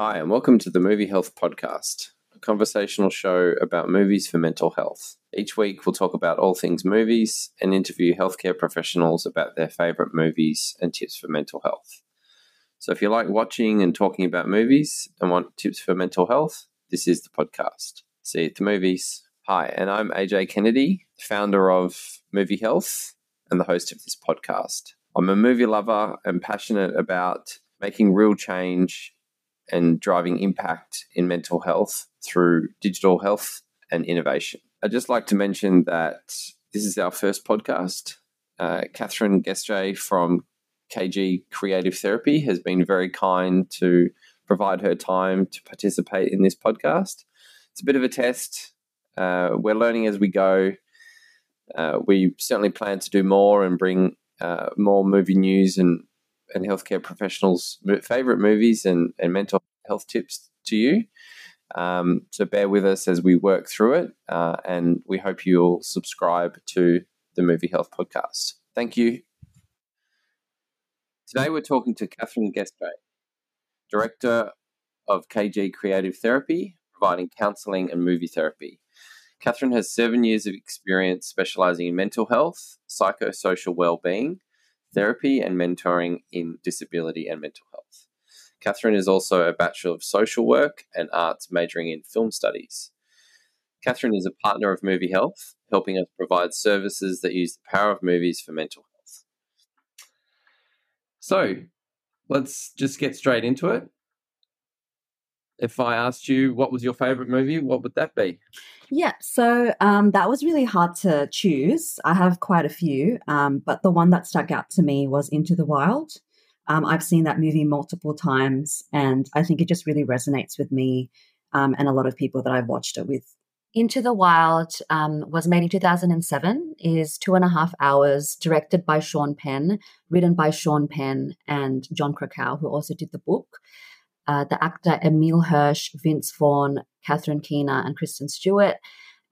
Hi, and welcome to the Movie Health Podcast, a conversational show about movies for mental health. Each week, we'll talk about all things movies and interview healthcare professionals about their favourite movies and tips for mental health. So, if you like watching and talking about movies and want tips for mental health, this is the podcast. See you at the movies. Hi, and I'm AJ Kennedy, founder of Movie Health and the host of this podcast. I'm a movie lover and passionate about making real change and driving impact in mental health through digital health and innovation. I'd just like to mention that this is our first podcast. Uh, Kathryn Guestre from KG Creative Therapy has been very kind to provide her time to participate in this podcast. It's a bit of a test. Uh, we're learning as we go. Uh, we certainly plan to do more and bring uh, more movie news and and healthcare professionals' favorite movies and, and mental health tips to you. Um, so bear with us as we work through it, uh, and we hope you'll subscribe to the Movie Health Podcast. Thank you. Today we're talking to Kathryn Guestre, Director of KG Creative Therapy, providing counselling and movie therapy. Kathryn has seven years of experience specialising in mental health, psychosocial well-being, therapy, and mentoring in disability and mental health. Kathryn is also a Bachelor of Social Work and Arts majoring in film studies. Kathryn is a partner of Movie Health, helping us provide services that use the power of movies for mental health. So, let's just get straight into it. If I asked you what was your favorite movie, what would that be? Yeah, so um, that was really hard to choose. I have quite a few, um, but the one that stuck out to me was Into the Wild. Um, I've seen that movie multiple times, and I think it just really resonates with me um, and a lot of people that I've watched it with. Into the Wild um, was made in 2007, is two and a half hours, directed by Sean Penn, written by Sean Penn and Jon Krakauer, who also did the book. Uh, the actor Emile Hirsch, Vince Vaughn, Catherine Keener, and Kristen Stewart.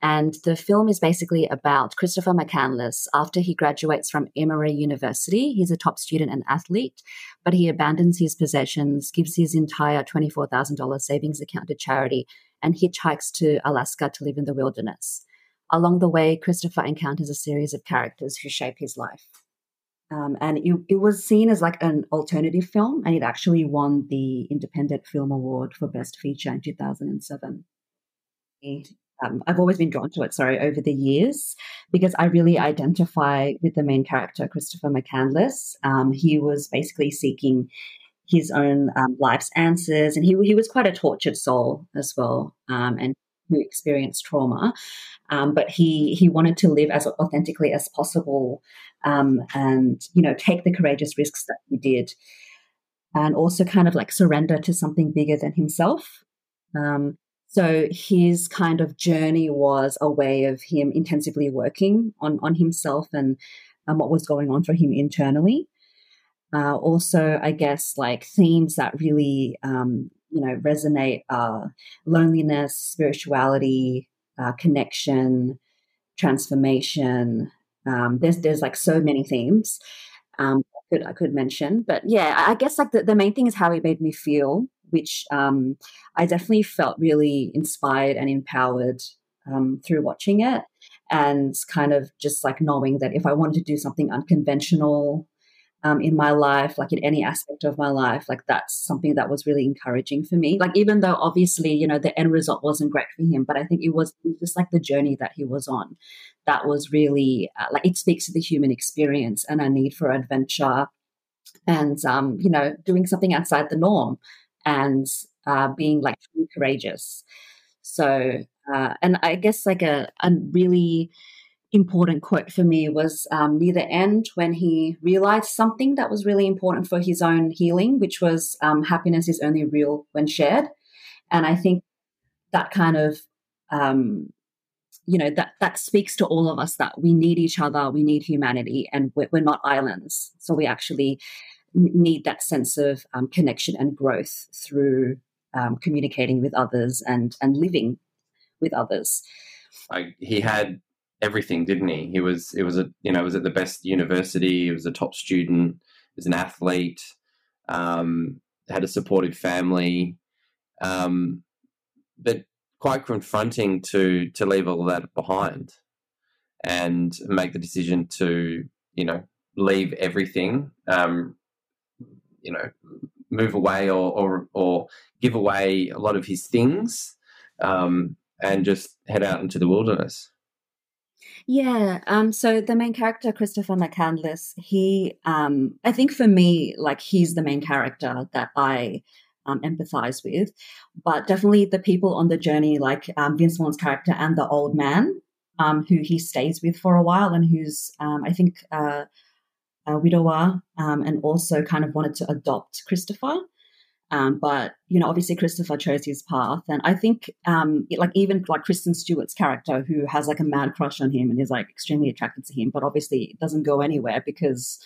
And the film is basically about Christopher McCandless. After he graduates from Emory University, he's a top student and athlete, but he abandons his possessions, gives his entire $24,000 savings account to charity, and hitchhikes to Alaska to live in the wilderness. Along the way, Christopher encounters a series of characters who shape his life. Um, and it, it, was seen as like an alternative film, and it actually won the Independent Film Award for Best Feature in 2007 um, I've always been drawn to it, sorry, over the years, because I really identify with the main character, Christopher McCandless. Um, he was basically seeking his own um, life's answers, and he, he was quite a tortured soul as well, um, and who experienced trauma. Um, but he he wanted to live as authentically as possible, um, and you know take the courageous risks that he did, and also kind of like surrender to something bigger than himself. Um, so his kind of journey was a way of him intensively working on, on himself and, and what was going on for him internally. Uh, also, I guess like themes that really, um, you know, resonate are loneliness, spirituality, uh, connection, transformation. Um, there's there's like so many themes um, I could I could mention, but yeah, I guess like the, the main thing is how it made me feel which um, I definitely felt really inspired and empowered um, through watching it. And kind of just like knowing that if I wanted to do something unconventional um, in my life, like in any aspect of my life, like that's something that was really encouraging for me. Like, even though obviously, you know, the end result wasn't great for him, but I think it was, just like the journey that he was on that was really uh, like it speaks to the human experience and a need for adventure and, um, you know, doing something outside the norm and uh, being like courageous. So, uh, and I guess like a, a really important quote for me was um, near the end when he realized something that was really important for his own healing, which was um, happiness is only real when shared. And I think that kind of, um, you know, that that speaks to all of us that we need each other, we need humanity, and we're, we're not islands. So we actually need that sense of um, connection and growth through um, communicating with others and and living with others. I, he had everything, didn't he? He was it was a you know was at the best university. He was a top student. He was an athlete. Um, had a supportive family. um, but quite confronting to to leave all that behind and make the decision to you know leave everything um, you know move away or, or or give away a lot of his things um, and just head out into the wilderness yeah. Um, so the main character, Christopher McCandless, he, um, I think for me, like he's the main character that I um, empathize with, but definitely the people on the journey, like um, Vince Vaughn's character and the old man, um, who he stays with for a while and who's, um, I think, uh, a widower, um, and also kind of wanted to adopt Christopher. Um, but you know, obviously Christopher chose his path, and I think, um, it, like even like Kristen Stewart's character, who has like a mad crush on him and is like extremely attracted to him, but obviously it doesn't go anywhere because,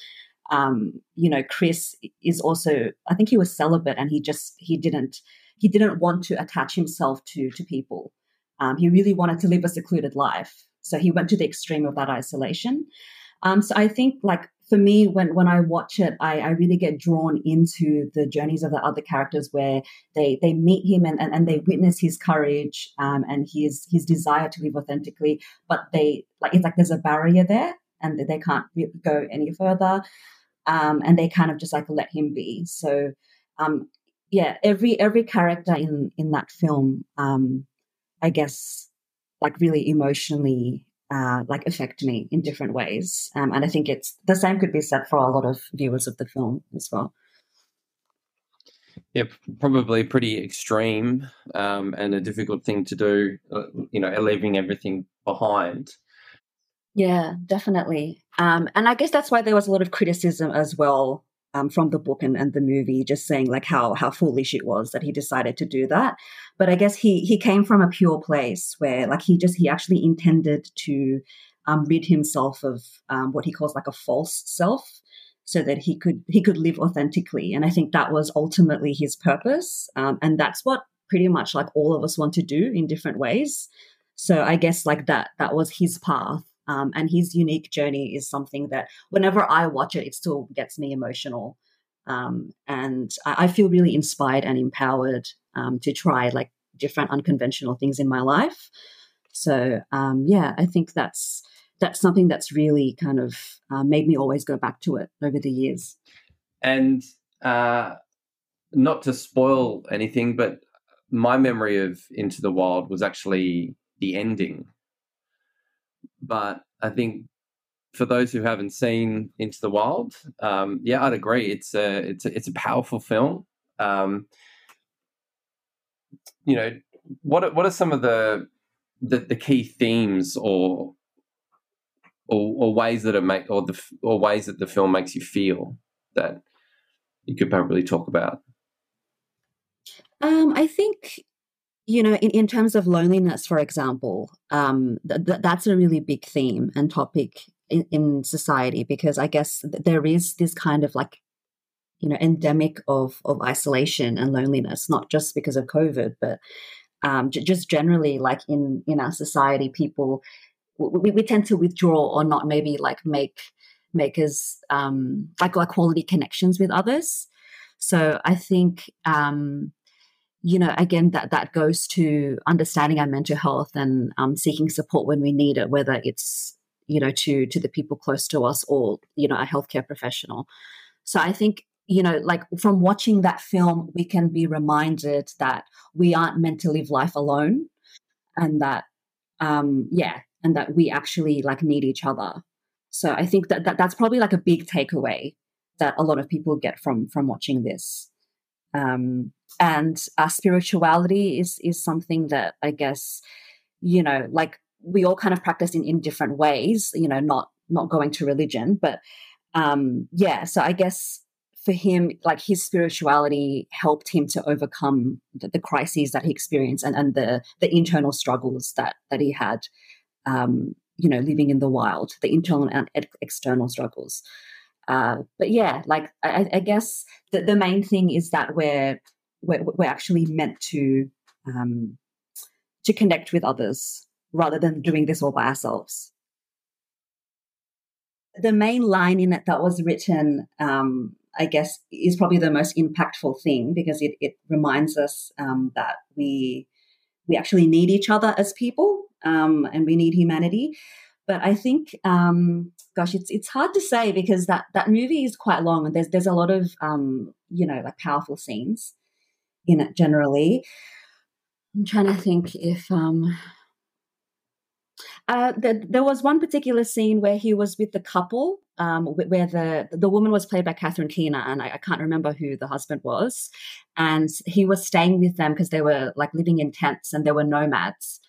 um, you know, Chris is also, I think he was celibate, and he just he didn't he didn't want to attach himself to to people. Um, he really wanted to live a secluded life, so he went to the extreme of that isolation. Um, so I think like for me, when when I watch it, I, I really get drawn into the journeys of the other characters where they they meet him and, and, and they witness his courage um, and his his desire to live authentically, but they like it's like there's a barrier there and they can't go any further, um, and they kind of just like let him be. So um, yeah, every every character in in that film, um, I guess, like really emotionally uh, like affect me in different ways. Um, and I think it's the same could be said for a lot of viewers of the film as well. Yeah, probably pretty extreme um, and a difficult thing to do. Uh, you know, leaving everything behind. Yeah, definitely. Um, and I guess that's why there was a lot of criticism as well um, from the book and, and the movie, just saying like how how foolish it was that he decided to do that. But I guess he he came from a pure place where like he just he actually intended to um, rid himself of um, what he calls like a false self, so that he could he could live authentically. And I think that was ultimately his purpose, um, and that's what pretty much like all of us want to do in different ways. So I guess like that that was his path um, and his unique journey is something that whenever I watch it, it still gets me emotional. Um, and I, I, feel really inspired and empowered um, to try like different unconventional things in my life. So um, yeah, I think that's that's something that's really kind of uh, made me always go back to it over the years. And uh, not to spoil anything, but my memory of Into the Wild was actually the ending but I think for those who haven't seen Into the Wild, um, yeah, I'd agree. It's a it's a, it's a powerful film. Um, you know, what what are some of the the, the key themes or, or, or ways that it make or the or ways that the film makes you feel that you could probably talk about? Um, I think you know, in, in terms of loneliness, for example, um, th- th- that's a really big theme and topic in, in society because I guess th- there is this kind of like, you know, endemic of of isolation and loneliness, not just because of COVID, but um, j- just generally, like in in our society, people we, we tend to withdraw or not maybe like make make us um, like like quality connections with others. So I think um, you know, again, that that goes to understanding our mental health and um, seeking support when we need it, whether it's you know to to the people close to us or you know a healthcare professional. So I think you know, like from watching that film, we can be reminded that we aren't meant to live life alone, and that um, yeah, and that we actually like need each other. So I think that, that that's probably like a big takeaway that a lot of people get from from watching this. Um, and uh, spirituality is is something that I guess you know, like we all kind of practice in in different ways. You know, not not going to religion, but um, yeah. So I guess for him, like his spirituality helped him to overcome the, the crises that he experienced and, and the the internal struggles that that he had. Um, you know, living in the wild, the internal and external struggles. Uh, but yeah, like I, I guess the, the main thing is that we're we're, we're actually meant to um, to connect with others rather than doing this all by ourselves. The main line in it that was written um, I guess, is probably the most impactful thing because it, it reminds us um, that we we actually need each other as people um, and we need humanity. But I think, um, gosh, it's it's hard to say because that that movie is quite long and there's there's a lot of um, you know like powerful scenes in it generally. I'm trying to think if um, uh, the, there was one particular scene where he was with the couple, um, where the the woman was played by Catherine Keener, and I, I, can't remember who the husband was, and he was staying with them because they were like living in tents and they were nomads,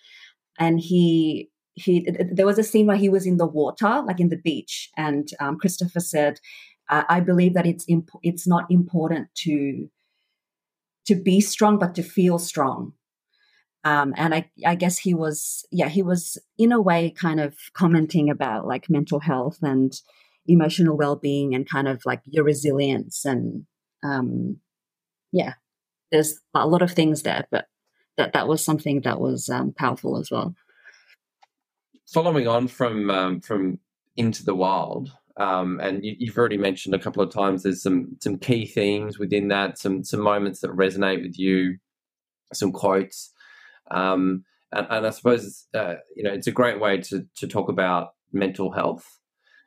and he he there was a scene where he was in the water, like in the beach, and um, Christopher said, "I believe that it's imp- it's not important to to be strong, but to feel strong." Um, and I, I guess he was, yeah, he was in a way kind of commenting about like mental health and emotional well-being and kind of like your resilience and um, yeah, there's a lot of things there, but that that was something that was um, powerful as well. Following on from um, from Into the Wild, um, and you, have already mentioned a couple of times. There's some some key themes within that, some some moments that resonate with you, some quotes. Um, and, and, I suppose uh, you know it's a great way to to talk about mental health.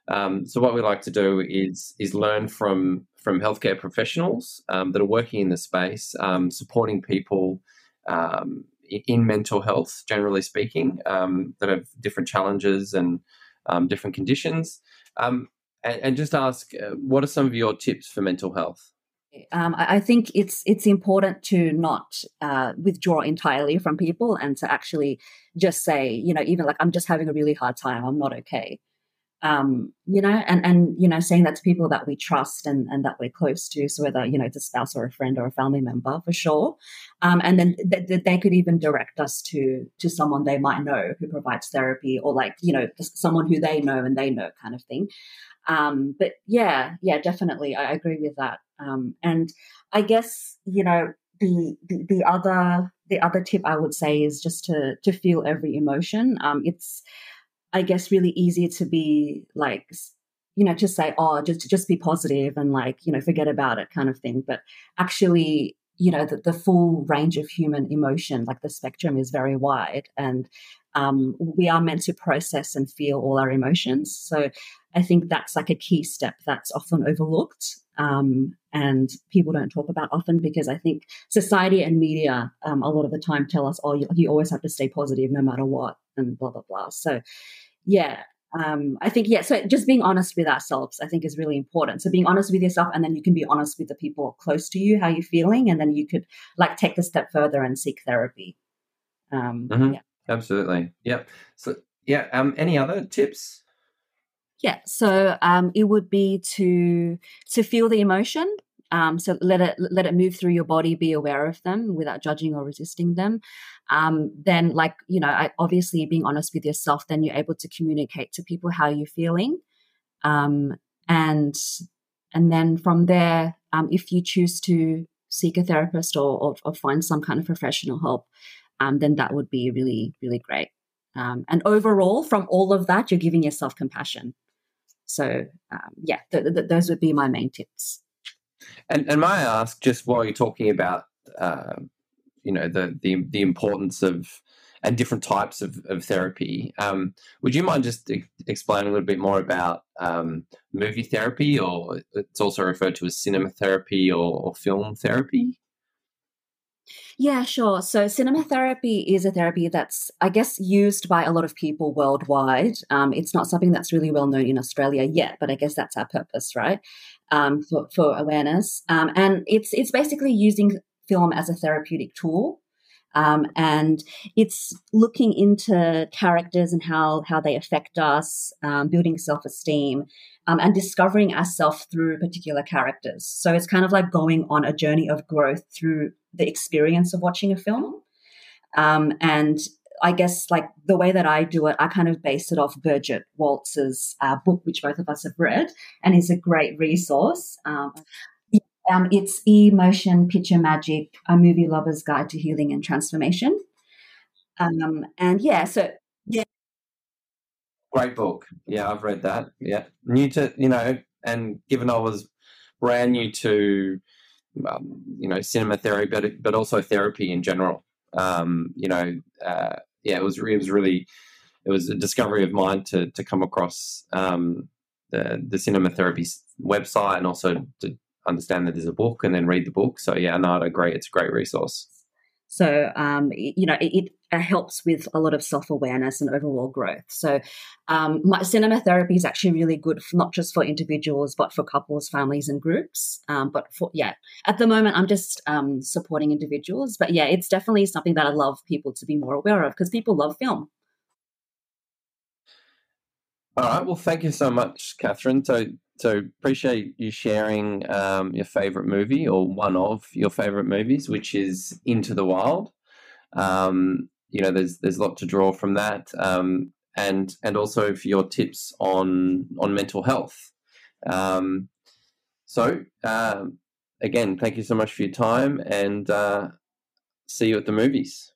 Um, so what we like to do is is learn from from healthcare professionals um, that are working in the space, um, supporting people um, in mental health, generally speaking, um, that have different challenges and different conditions. And, and, just ask, uh, what are some of your tips for mental health? Um, I think it's it's important to not uh, withdraw entirely from people and to actually just say, you know, even like I'm just having a really hard time. I'm not okay. Um, you know, and and you know, saying that to people that we trust and and that we're close to, so whether you know it's a spouse or a friend or a family member for sure, um, and then th- th- they could even direct us to to someone they might know who provides therapy or like you know someone who they know and they know kind of thing. Um, but yeah, yeah, definitely, I agree with that. Um, and I guess you know the, the, the other the other tip I would say is just to to feel every emotion. Um, it's I guess really easy to be like you know just say oh just just be positive and like you know forget about it kind of thing. But actually you know the, the full range of human emotion like the spectrum is very wide and um, we are meant to process and feel all our emotions so i think that's like a key step that's often overlooked um, and people don't talk about often because I think society and media um, a lot of the time tell us, oh, you, you, always have to stay positive no matter what, and blah blah blah. So, yeah, um, I think yeah. So just being honest with ourselves, I think, is really important. So being honest with yourself, and then you can be honest with the people close to you, how you're feeling, and then you could like take a step further and seek therapy. Um, mm-hmm. Yeah, absolutely. Yep. So yeah. Um, any other tips? Yeah, so um, it would be to to feel the emotion. Um, so let it let it move through your body. Be aware of them without judging or resisting them. Um, then, like you know, I, obviously being honest with yourself, then you're able to communicate to people how you're feeling, um, and and then from there, um, if you choose to seek a therapist or, or, or find some kind of professional help, um, then that would be really really great. Um, and overall, from all of that, you're giving yourself compassion. So yeah, th- th- those would be my main tips. And, and may I ask, just while you're talking about, uh, you know, the, the the importance of and different types of, of therapy, um, would you mind just e- explaining a little bit more about um, movie therapy, or it's also referred to as cinema therapy or, or film therapy? Yeah, sure. So, cinema therapy is a therapy that's, I guess, used by a lot of people worldwide. Um, it's not something that's really well known in Australia yet, but I guess that's our purpose, right? Um, for, for awareness. Um, and it's it's basically using film as a therapeutic tool. Um, and it's looking into characters and how how they affect us, um, building self esteem, um, and discovering ourselves through particular characters. So it's kind of like going on a journey of growth through the experience of watching a film. Um, and I guess like the way that I do it, I kind of base it off Birgit Wolz's uh, book, which both of us have read, and is a great resource. Um, um, it's Emotion Picture Magic: A Movie Lover's Guide to Healing and Transformation. Um, and yeah, so yeah, great book. Yeah, I've read that. Yeah, new to you know, and given I was brand new to um, you know cinema therapy, but but also therapy in general. Um, you know, uh, yeah, it was it was really it was a discovery of mine to to come across um, the the cinema therapy website and also to understand that there's a book and then read the book. So yeah, no, I agree. It's a great resource. So, um, you know, it, it, helps with a lot of self awareness and overall growth. So, um, my, cinema therapy is actually really good, for, not just for individuals, but for couples, families, and groups. Um, but for, yeah, at the moment, I'm just um, supporting individuals. But yeah, it's definitely something that I love people to be more aware of because people love film. All right. Well, thank you so much, Kathryn. So, so appreciate you sharing um, your favorite movie or one of your favorite movies, which is Into the Wild. Um, you know, there's there's a lot to draw from that, um, and and also for your tips on on mental health. Um, so uh, again, thank you so much for your time, and uh, see you at the movies.